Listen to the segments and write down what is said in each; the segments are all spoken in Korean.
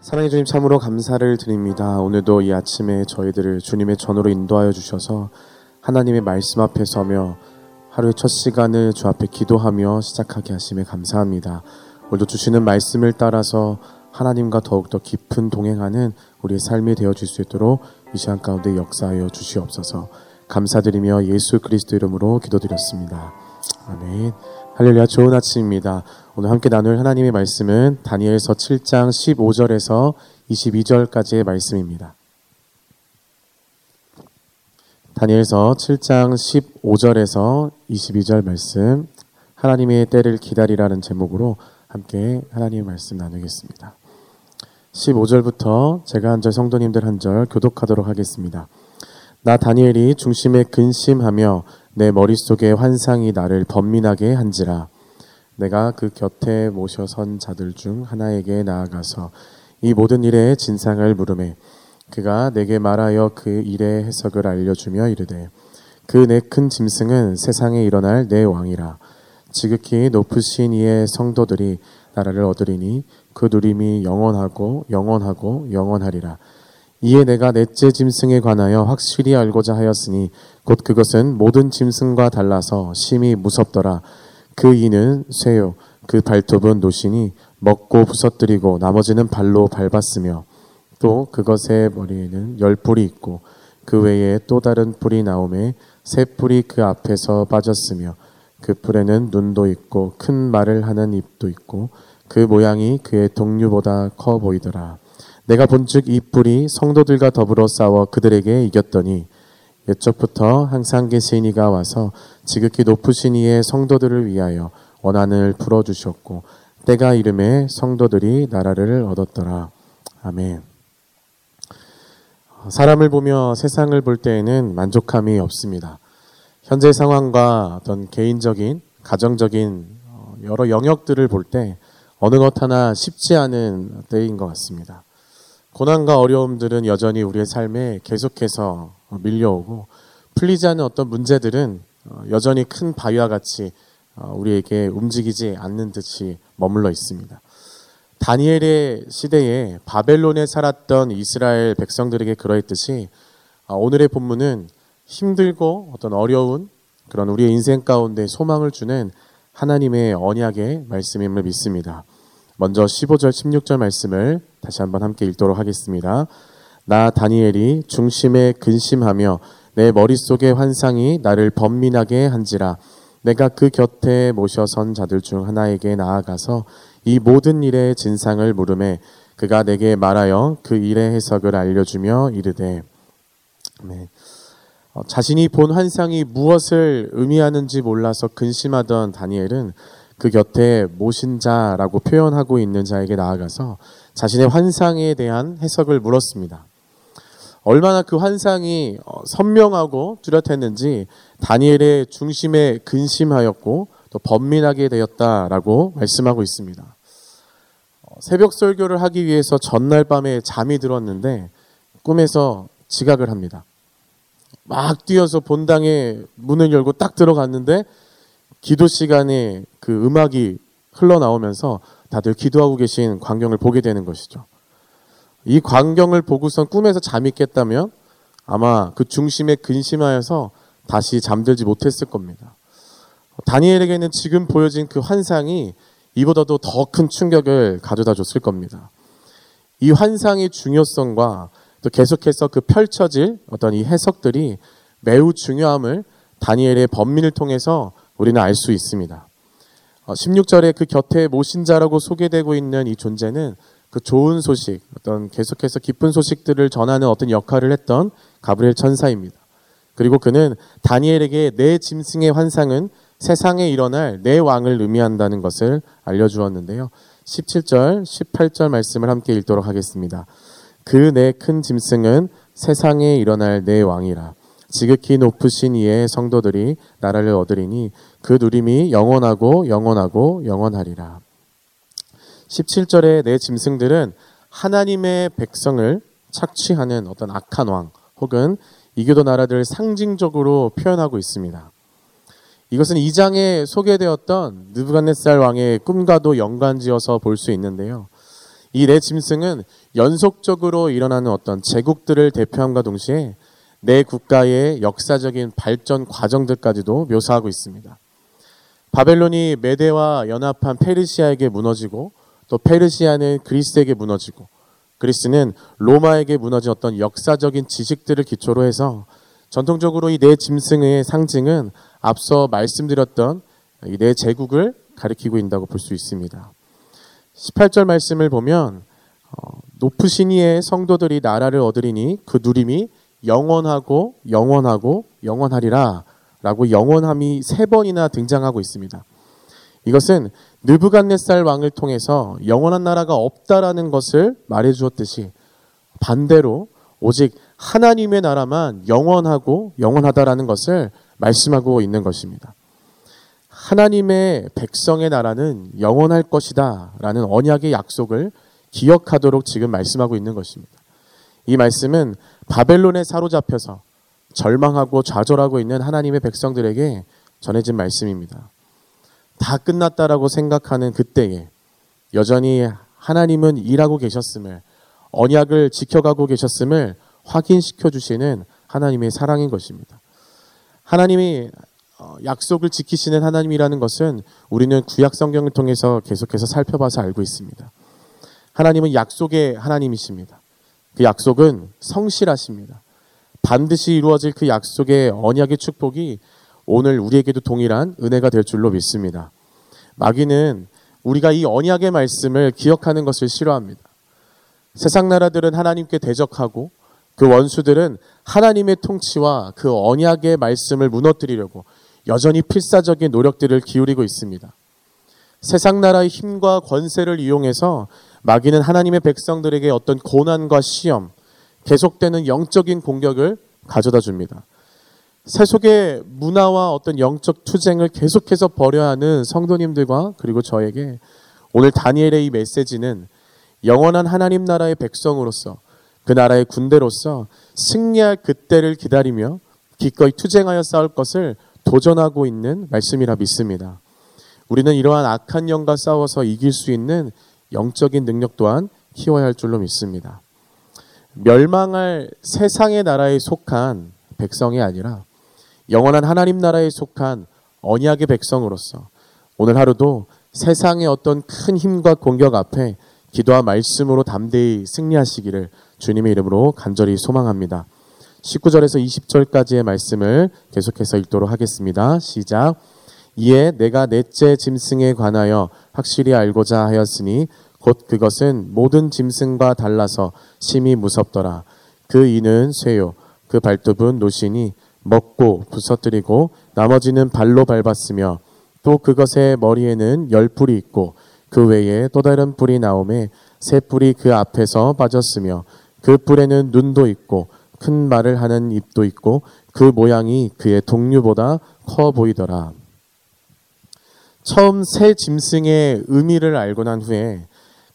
사랑해 주님 참으로 감사를 드립니다. 오늘도 이 아침에 저희들을 주님의 전으로 인도하여 주셔서 하나님의 말씀 앞에 서며 하루의 첫 시간을 주 앞에 기도하며 시작하게 하심에 감사합니다. 오늘도 주시는 말씀을 따라서 하나님과 더욱더 깊은 동행하는 우리의 삶이 되어질 수 있도록 이 시간 가운데 역사하여 주시옵소서 감사드리며 예수 그리스도 이름으로 기도드렸습니다. 아멘. 할렐루야 좋은 아침입니다. 오늘 함께 나눌 하나님의 말씀은 다니엘서 7장 15절에서 22절까지의 말씀입니다. 다니엘서 7장 15절에서 22절 말씀 하나님의 때를 기다리라는 제목으로 함께 하나님의 말씀 나누겠습니다. 15절부터 제가 한 절 성도님들 한 절 교독하도록 하겠습니다. 나 다니엘이 중심에 근심하며 내 머릿속에 환상이 나를 번민하게 한지라. 내가 그 곁에 모셔선 자들 중 하나에게 나아가서 이 모든 일의 진상을 물음에 그가 내게 말하여 그 일의 해석을 알려주며 이르되 그 내 큰 짐승은 세상에 일어날 내 왕이라. 지극히 높으신 이의 성도들이 나라를 얻으리니 그 누림이 영원하고 영원하고 영원하리라 이에 내가 넷째 짐승에 관하여 확실히 알고자 하였으니 곧 그것은 모든 짐승과 달라서 심히 무섭더라. 그 이는 쇠요. 그 발톱은 노신이 먹고 부서뜨리고 나머지는 발로 밟았으며 또 그것의 머리에는 열 뿔이 있고 그 외에 또 다른 뿔이 나오매 새 뿔이 그 앞에서 빠졌으며 그 뿔에는 눈도 있고 큰 말을 하는 입도 있고 그 모양이 그의 동류보다 커 보이더라. 내가 본즉 이 뿔이 성도들과 더불어 싸워 그들에게 이겼더니 옛적부터 항상 계신 이가 와서 지극히 높으신 이의 성도들을 위하여 원한을 풀어주셨고 때가 이름에 성도들이 나라를 얻었더라. 아멘. 사람을 보며 세상을 볼 때에는 만족함이 없습니다. 현재 상황과 어떤 개인적인, 가정적인 어, 여러 영역들을 볼 때 어느 것 하나 쉽지 않은 때인 것 같습니다. 고난과 어려움들은 여전히 우리의 삶에 계속해서 밀려오고 풀리지 않는 어떤 문제들은 어, 여전히 큰 바위와 같이 어, 우리에게 움직이지 않는 듯이 머물러 있습니다. 다니엘의 시대에 바벨론에 살았던 이스라엘 백성들에게 그러했듯이 어, 오늘의 본문은 힘들고 어떤 어려운 그런 우리의 인생 가운데 소망을 주는 하나님의 언약의 말씀임을 믿습니다. 먼저 15절, 16절 말씀을 다시 한번 함께 읽도록 하겠습니다. 나 다니엘이 중심에 근심하며 내 머릿속의 환상이 나를 번민하게 한지라 내가 그 곁에 모셔선 자들 중 하나에게 나아가서 이 모든 일의 진상을 물음에 그가 내게 말하여 그 일의 해석을 알려주며 이르되 네. 어, 자신이 본 환상이 무엇을 의미하는지 몰라서 근심하던 다니엘은 그 곁에 모신 자라고 표현하고 있는 자에게 나아가서 자신의 환상에 대한 해석을 물었습니다. 얼마나 그 환상이 어, 선명하고 뚜렷했는지 다니엘의 중심에 근심하였고 또 번민하게 되었다라고 말씀하고 있습니다. 어, 새벽 설교를 하기 위해서 전날 밤에 잠이 들었는데 꿈에서 지각을 합니다. 막 뛰어서 본당에 문을 열고 딱 들어갔는데 기도 시간에 그 음악이 흘러나오면서 다들 기도하고 계신 광경을 보게 되는 것이죠. 이 광경을 보고선 꿈에서 잠이 깼다면 아마 그 중심에 근심하여서 다시 잠들지 못했을 겁니다. 다니엘에게는 지금 보여진 그 환상이 이보다도 더 큰 충격을 가져다 줬을 겁니다. 이 환상의 중요성과 또 계속해서 그 펼쳐질 어떤 이 해석들이 매우 중요함을 다니엘의 번민을 통해서 우리는 알 수 있습니다. 16절에 어, 그 곁에 모신 자라고 소개되고 있는 이 존재는 그 좋은 소식, 어떤 계속해서 기쁜 소식들을 전하는 어떤 역할을 했던 가브리엘 천사입니다. 그리고 그는 다니엘에게 내 짐승의 환상은 세상에 일어날 내 왕을 의미한다는 것을 알려주었는데요. 17절, 18절 말씀을 함께 읽도록 하겠습니다. 그 내 큰 짐승은 세상에 일어날 내 왕이라. 지극히 높으신 이의 성도들이 나라를 얻으리니 그 누림이 영원하고 영원하고 영원하리라. 17절에 내 짐승들은 하나님의 백성을 착취하는 어떤 악한 왕 혹은 이교도 나라들을 상징적으로 표현하고 있습니다. 이것은 2장에 소개되었던 느부갓네살 왕의 꿈과도 연관지어서 볼 수 있는데요. 이 내 짐승은 연속적으로 일어나는 어떤 제국들을 대표함과 동시에 내 국가의 역사적인 발전 과정들까지도 묘사하고 있습니다. 바벨론이 메대와 연합한 페르시아에게 무너지고 또 페르시아는 그리스에게 무너지고 그리스는 로마에게 무너진 어떤 역사적인 지식들을 기초로 해서 전통적으로 이 네 짐승의 상징은 앞서 말씀드렸던 이 네 제국을 가리키고 있다고 볼 수 있습니다. 18절 말씀을 보면 어, 높으신 이의 성도들이 나라를 얻으리니 그 누림이 영원하고 영원하고 영원하리라 라고 영원함이 세 번이나 등장하고 있습니다. 이것은 느부갓네살 왕을 통해서 영원한 나라가 없다라는 것을 말해 주었듯이 반대로 오직 하나님의 나라만 영원하고 영원하다라는 것을 말씀하고 있는 것입니다. 하나님의 백성의 나라는 영원할 것이다 라는 언약의 약속을 기억하도록 지금 말씀하고 있는 것입니다. 이 말씀은 바벨론에 사로잡혀서 절망하고 좌절하고 있는 하나님의 백성들에게 전해진 말씀입니다. 다 끝났다라고 생각하는 그때에 여전히 하나님은 일하고 계셨음을 언약을 지켜가고 계셨음을 확인시켜 주시는 하나님의 사랑인 것입니다. 하나님이 어, 약속을 지키시는 하나님이라는 것은 우리는 구약 성경을 통해서 계속해서 살펴봐서 알고 있습니다. 하나님은 약속의 하나님이십니다. 그 약속은 성실하십니다. 반드시 이루어질 그 약속의 언약의 축복이 오늘 우리에게도 동일한 은혜가 될 줄로 믿습니다. 마귀는 우리가 이 언약의 말씀을 기억하는 것을 싫어합니다. 세상 나라들은 하나님께 대적하고 그 원수들은 하나님의 통치와 그 언약의 말씀을 무너뜨리려고 여전히 필사적인 노력들을 기울이고 있습니다. 세상 나라의 힘과 권세를 이용해서 마귀는 하나님의 백성들에게 어떤 고난과 시험, 계속되는 영적인 공격을 가져다 줍니다. 세속의 문화와 어떤 영적 투쟁을 계속해서 벌여야 하는 성도님들과 그리고 저에게 오늘 다니엘의 이 메시지는 영원한 하나님 나라의 백성으로서 그 나라의 군대로서 승리할 그때를 기다리며 기꺼이 투쟁하여 싸울 것을 도전하고 있는 말씀이라 믿습니다. 우리는 이러한 악한 영과 싸워서 이길 수 있는 영적인 능력 또한 키워야 할 줄로 믿습니다. 멸망할 세상의 나라에 속한 백성이 아니라 영원한 하나님 나라에 속한 언약의 백성으로서 오늘 하루도 세상의 어떤 큰 힘과 공격 앞에 기도와 말씀으로 담대히 승리하시기를 주님의 이름으로 간절히 소망합니다. 19절에서 20절까지의 말씀을 계속해서 읽도록 하겠습니다. 시작. 이에 내가 넷째 짐승에 관하여 확실히 알고자 하였으니 곧 그것은 모든 짐승과 달라서 심히 무섭더라. 그 이는 쇠요. 그 발톱은 노신이 먹고 부서뜨리고 나머지는 발로 밟았으며 또 그것의 머리에는 열 뿔이 있고 그 외에 또 다른 뿔이 나오매 새 뿔이 그 앞에서 빠졌으며 그 뿔에는 눈도 있고 큰 말을 하는 입도 있고 그 모양이 그의 동류보다 커 보이더라. 처음 새 짐승의 의미를 알고 난 후에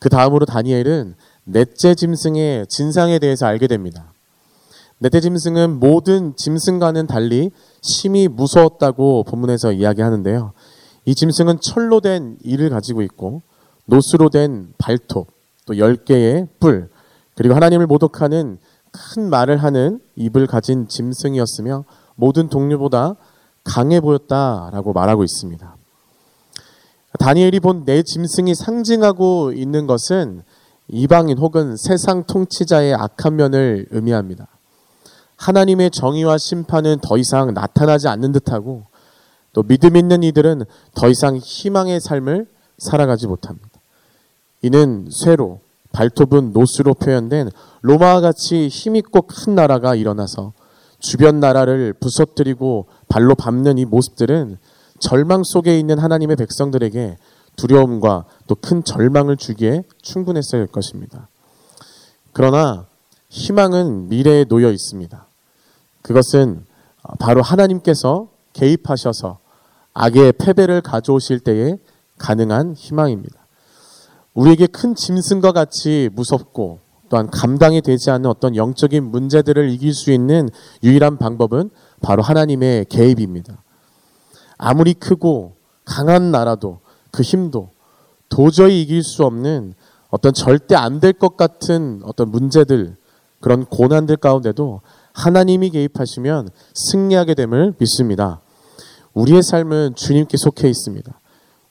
그 다음으로 다니엘은 넷째 짐승의 진상에 대해서 알게 됩니다. 넷째 짐승은 모든 짐승과는 달리 심히 무서웠다고 본문에서 이야기하는데요. 이 짐승은 철로 된 이를 가지고 있고 노수로 된 발톱, 또 10개의 뿔, 그리고 하나님을 모독하는 큰 말을 하는 입을 가진 짐승이었으며 모든 동료보다 강해 보였다라고 말하고 있습니다. 다니엘이 본 내 짐승이 상징하고 있는 것은 이방인 혹은 세상 통치자의 악한 면을 의미합니다. 하나님의 정의와 심판은 더 이상 나타나지 않는 듯하고 또 믿음 있는 이들은 더 이상 희망의 삶을 살아가지 못합니다. 이는 쇠로 발톱은 노수로 표현된 로마와 같이 힘있고 큰 나라가 일어나서 주변 나라를 부서뜨리고 발로 밟는 이 모습들은 절망 속에 있는 하나님의 백성들에게 두려움과 또 큰 절망을 주기에 충분했을 것입니다. 그러나 희망은 미래에 놓여 있습니다. 그것은 바로 하나님께서 개입하셔서 악의 패배를 가져오실 때에 가능한 희망입니다. 우리에게 큰 짐승과 같이 무섭고 또한 감당이 되지 않는 어떤 영적인 문제들을 이길 수 있는 유일한 방법은 바로 하나님의 개입입니다. 아무리 크고 강한 나라도 그 힘도 도저히 이길 수 없는 어떤 절대 안 될 것 같은 어떤 문제들, 그런 고난들 가운데도 하나님이 개입하시면 승리하게 됨을 믿습니다. 우리의 삶은 주님께 속해 있습니다.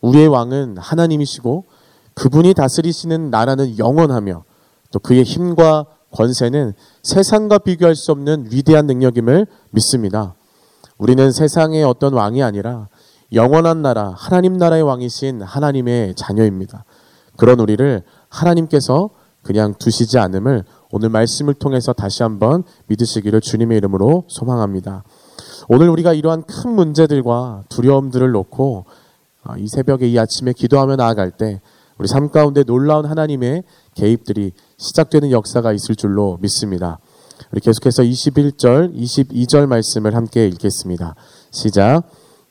우리의 왕은 하나님이시고 그분이 다스리시는 나라는 영원하며 또 그의 힘과 권세는 세상과 비교할 수 없는 위대한 능력임을 믿습니다. 우리는 세상의 어떤 왕이 아니라 영원한 나라, 하나님 나라의 왕이신 하나님의 자녀입니다. 그런 우리를 하나님께서 그냥 두시지 않음을 오늘 말씀을 통해서 다시 한번 믿으시기를 주님의 이름으로 소망합니다. 오늘 우리가 이러한 큰 문제들과 두려움들을 놓고 아, 이 새벽에 이 아침에 기도하며 나아갈 때 우리 삶 가운데 놀라운 하나님의 개입들이 시작되는 역사가 있을 줄로 믿습니다. 계속해서 21절, 22절 말씀을 함께 읽겠습니다. 시작.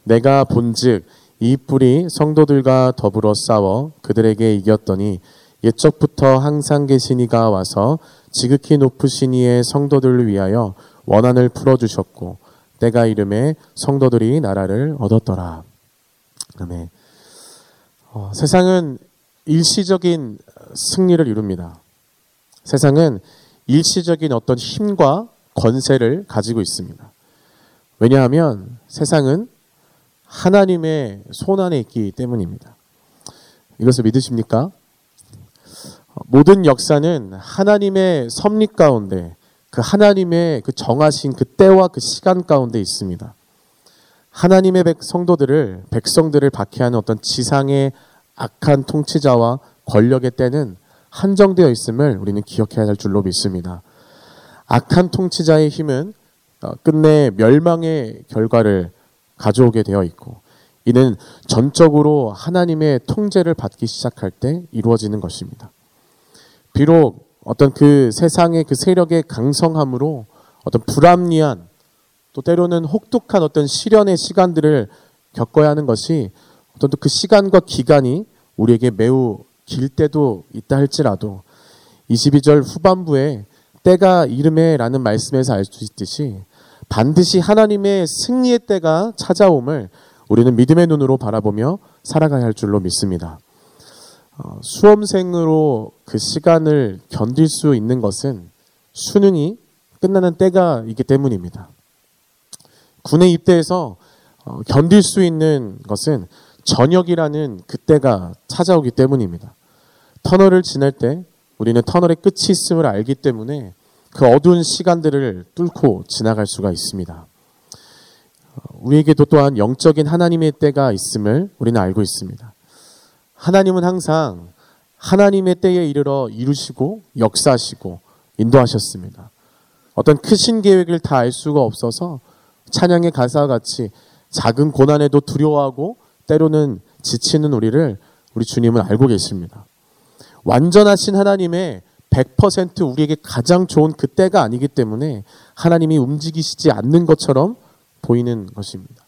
내가 본즉 이 뿔이 성도들과 더불어 싸워 그들에게 이겼더니 옛적부터 항상 계신 이가 와서 지극히 높으신 이의 성도들을 위하여 원한을 풀어주셨고 때가 이름에 성도들이 나라를 얻었더라. 아멘. 어, 세상은 일시적인 승리를 이룹니다. 세상은 일시적인 어떤 힘과 권세를 가지고 있습니다. 왜냐하면 세상은 하나님의 손안에 있기 때문입니다. 이것을 믿으십니까? 모든 역사는 하나님의 섭리 가운데 그 하나님의 그 정하신 그 때와 그 시간 가운데 있습니다. 하나님의 백 성도들을 백성들을 박해하는 어떤 지상의 악한 통치자와 권력의 때는 한정되어 있음을 우리는 기억해야 할 줄로 믿습니다. 악한 통치자의 힘은 어, 끝내 멸망의 결과를 가져오게 되어 있고 이는 전적으로 하나님의 통제를 받기 시작할 때 이루어지는 것입니다. 비록 어떤 그 세상의 그 세력의 강성함으로 어떤 불합리한 또 때로는 혹독한 어떤 시련의 시간들을 겪어야 하는 것이 어떤 그 시간과 기간이 우리에게 매우 길 때도 있다 할지라도 22절 후반부에 때가 이름에라는 말씀에서 알 수 있듯이 반드시 하나님의 승리의 때가 찾아옴을 우리는 믿음의 눈으로 바라보며 살아가야 할 줄로 믿습니다. 어, 수험생으로 그 시간을 견딜 수 있는 것은 수능이 끝나는 때가 있기 때문입니다. 군에 입대해서 어, 견딜 수 있는 것은 저녁이라는 그때가 찾아오기 때문입니다. 터널을 지날 때 우리는 터널의 끝이 있음을 알기 때문에 그 어두운 시간들을 뚫고 지나갈 수가 있습니다. 어, 우리에게도 또한 영적인 하나님의 때가 있음을 우리는 알고 있습니다. 하나님은 항상 하나님의 때에 이르러 이루시고 역사하시고 인도하셨습니다. 어떤 크신 계획을 다 알 수가 없어서 찬양의 가사와 같이 작은 고난에도 두려워하고 때로는 지치는 우리를 우리 주님은 알고 계십니다. 완전하신 하나님의 100% 우리에게 가장 좋은 그때가 아니기 때문에 하나님이 움직이시지 않는 것처럼 보이는 것입니다.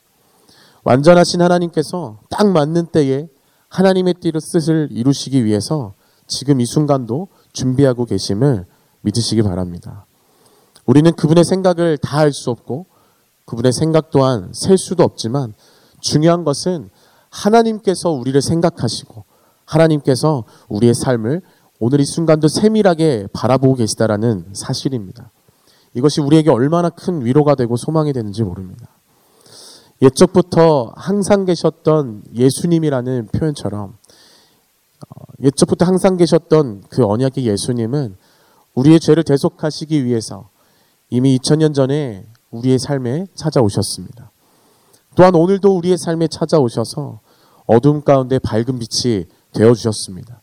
완전하신 하나님께서 딱 맞는 때에 하나님의 뜻을 이루시기 위해서 지금 이 순간도 준비하고 계심을 믿으시기 바랍니다. 우리는 그분의 생각을 다 알 수 없고 그분의 생각 또한 셀 수도 없지만 중요한 것은 하나님께서 우리를 생각하시고 하나님께서 우리의 삶을 오늘 이 순간도 세밀하게 바라보고 계시다라는 사실입니다. 이것이 우리에게 얼마나 큰 위로가 되고 소망이 되는지 모릅니다. 옛적부터 항상 계셨던 예수님이라는 표현처럼 어, 옛적부터 항상 계셨던 그 언약의 예수님은 우리의 죄를 대속하시기 위해서 이미 2000년 전에 우리의 삶에 찾아오셨습니다. 또한 오늘도 우리의 삶에 찾아오셔서 어둠 가운데 밝은 빛이 되어 주셨습니다.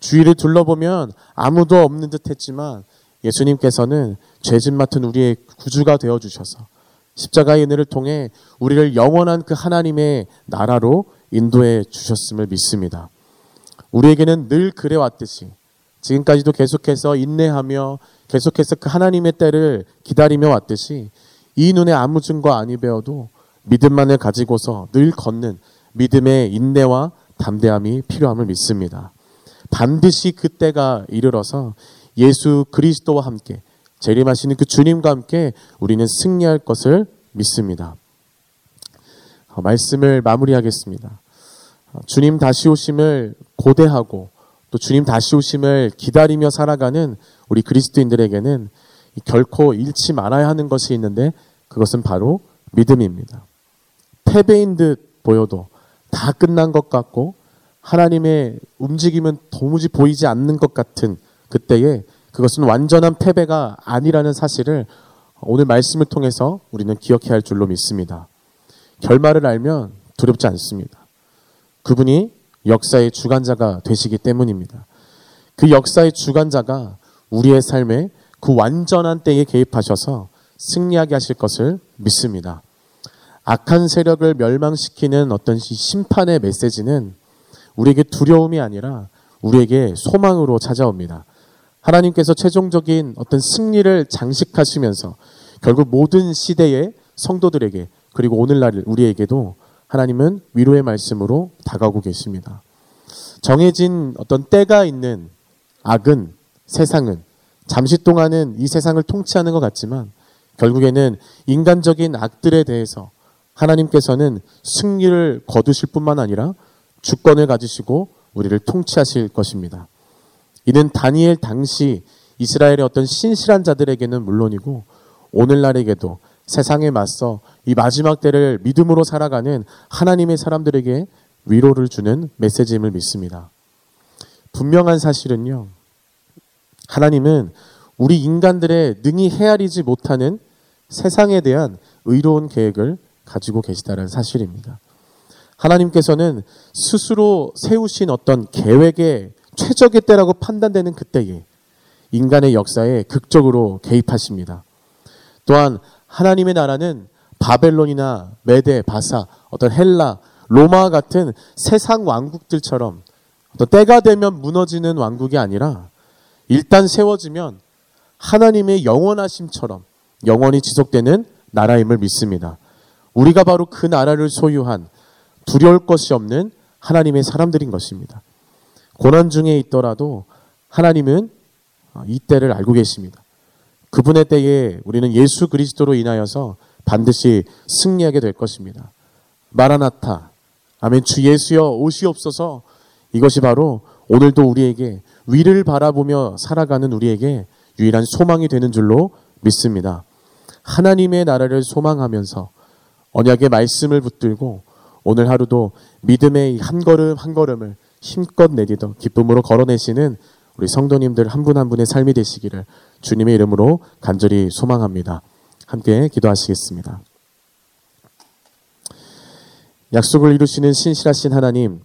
주위를 둘러보면 아무도 없는 듯 했지만 예수님께서는 죄짐 맡은 우리의 구주가 되어 주셔서 십자가의 은혜를 통해 우리를 영원한 그 하나님의 나라로 인도해 주셨음을 믿습니다. 우리에게는 늘 그래 왔듯이 지금까지도 계속해서 인내하며 계속해서 그 하나님의 때를 기다리며 왔듯이 이 눈에 아무 증거 아니 배워도 믿음만을 가지고서 늘 걷는 믿음의 인내와 담대함이 필요함을 믿습니다. 반드시 그때가 이르러서 예수 그리스도와 함께 재림하시는 그 주님과 함께 우리는 승리할 것을 믿습니다. 어, 말씀을 마무리하겠습니다. 어, 주님 다시 오심을 고대하고 또 주님 다시 오심을 기다리며 살아가는 우리 그리스도인들에게는 결코 잃지 말아야 하는 것이 있는데 그것은 바로 믿음입니다. 패배인 듯 보여도 다 끝난 것 같고 하나님의 움직임은 도무지 보이지 않는 것 같은 그때에 그것은 완전한 패배가 아니라는 사실을 오늘 말씀을 통해서 우리는 기억해야 할 줄로 믿습니다. 결말을 알면 두렵지 않습니다. 그분이 역사의 주관자가 되시기 때문입니다. 그 역사의 주관자가 우리의 삶에 그 완전한 때에 개입하셔서 승리하게 하실 것을 믿습니다. 악한 세력을 멸망시키는 어떤 심판의 메시지는 우리에게 두려움이 아니라 우리에게 소망으로 찾아옵니다. 하나님께서 최종적인 어떤 승리를 장식하시면서 결국 모든 시대의 성도들에게 그리고 오늘날 우리에게도 하나님은 위로의 말씀으로 다가오고 계십니다. 정해진 어떤 때가 있는 악은 세상은 잠시 동안은 이 세상을 통치하는 것 같지만 결국에는 인간적인 악들에 대해서 하나님께서는 승리를 거두실 뿐만 아니라 주권을 가지시고 우리를 통치하실 것입니다. 이는 다니엘 당시 이스라엘의 어떤 신실한 자들에게는 물론이고 오늘날에게도 세상에 맞서 이 마지막 때를 믿음으로 살아가는 하나님의 사람들에게 위로를 주는 메시지임을 믿습니다. 분명한 사실은요. 하나님은 우리 인간들의 능히 헤아리지 못하는 세상에 대한 의로운 계획을 가지고 계시다는 사실입니다. 하나님께서는 스스로 세우신 어떤 계획의 최적의 때라고 판단되는 그때에 인간의 역사에 극적으로 개입하십니다. 또한 하나님의 나라는 바벨론이나 메데, 바사, 어떤 헬라, 로마 같은 세상 왕국들처럼 어떤 때가 되면 무너지는 왕국이 아니라 일단 세워지면 하나님의 영원하심처럼 영원히 지속되는 나라임을 믿습니다. 우리가 바로 그 나라를 소유한 두려울 것이 없는 하나님의 사람들인 것입니다. 고난 중에 있더라도 하나님은 이 때를 알고 계십니다. 그분의 때에 우리는 예수 그리스도로 인하여서 반드시 승리하게 될 것입니다. 마라나타. 아멘. 주 예수여 오시옵소서. 이것이 바로 오늘도 우리에게 위를 바라보며 살아가는 우리에게 유일한 소망이 되는 줄로 믿습니다. 하나님의 나라를 소망하면서 언약의 말씀을 붙들고 오늘 하루도 믿음의 한 걸음 한 걸음을 힘껏 내딛어 기쁨으로 걸어내시는 우리 성도님들 한 분한 한 분의 삶이 되시기를 주님의 이름으로 간절히 소망합니다. 함께 기도하시겠습니다. 약속을 이루시는 신실하신 하나님,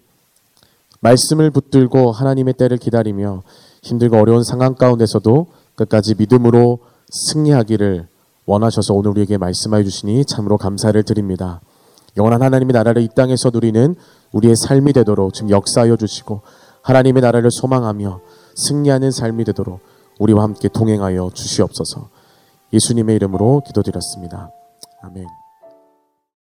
말씀을 붙들고 하나님의 때를 기다리며 힘들고 어려운 상황 가운데서도 끝까지 믿음으로 승리하기를 원하셔서 오늘 우리에게 말씀하여 주시니 참으로 감사를 드립니다. 영원한 하나님의 나라를 이 땅에서 누리는 우리의 삶이 되도록 지금 역사하여 주시고 하나님의 나라를 소망하며 승리하는 삶이 되도록 우리와 함께 동행하여 주시옵소서. 예수님의 이름으로 기도드렸습니다. 아멘.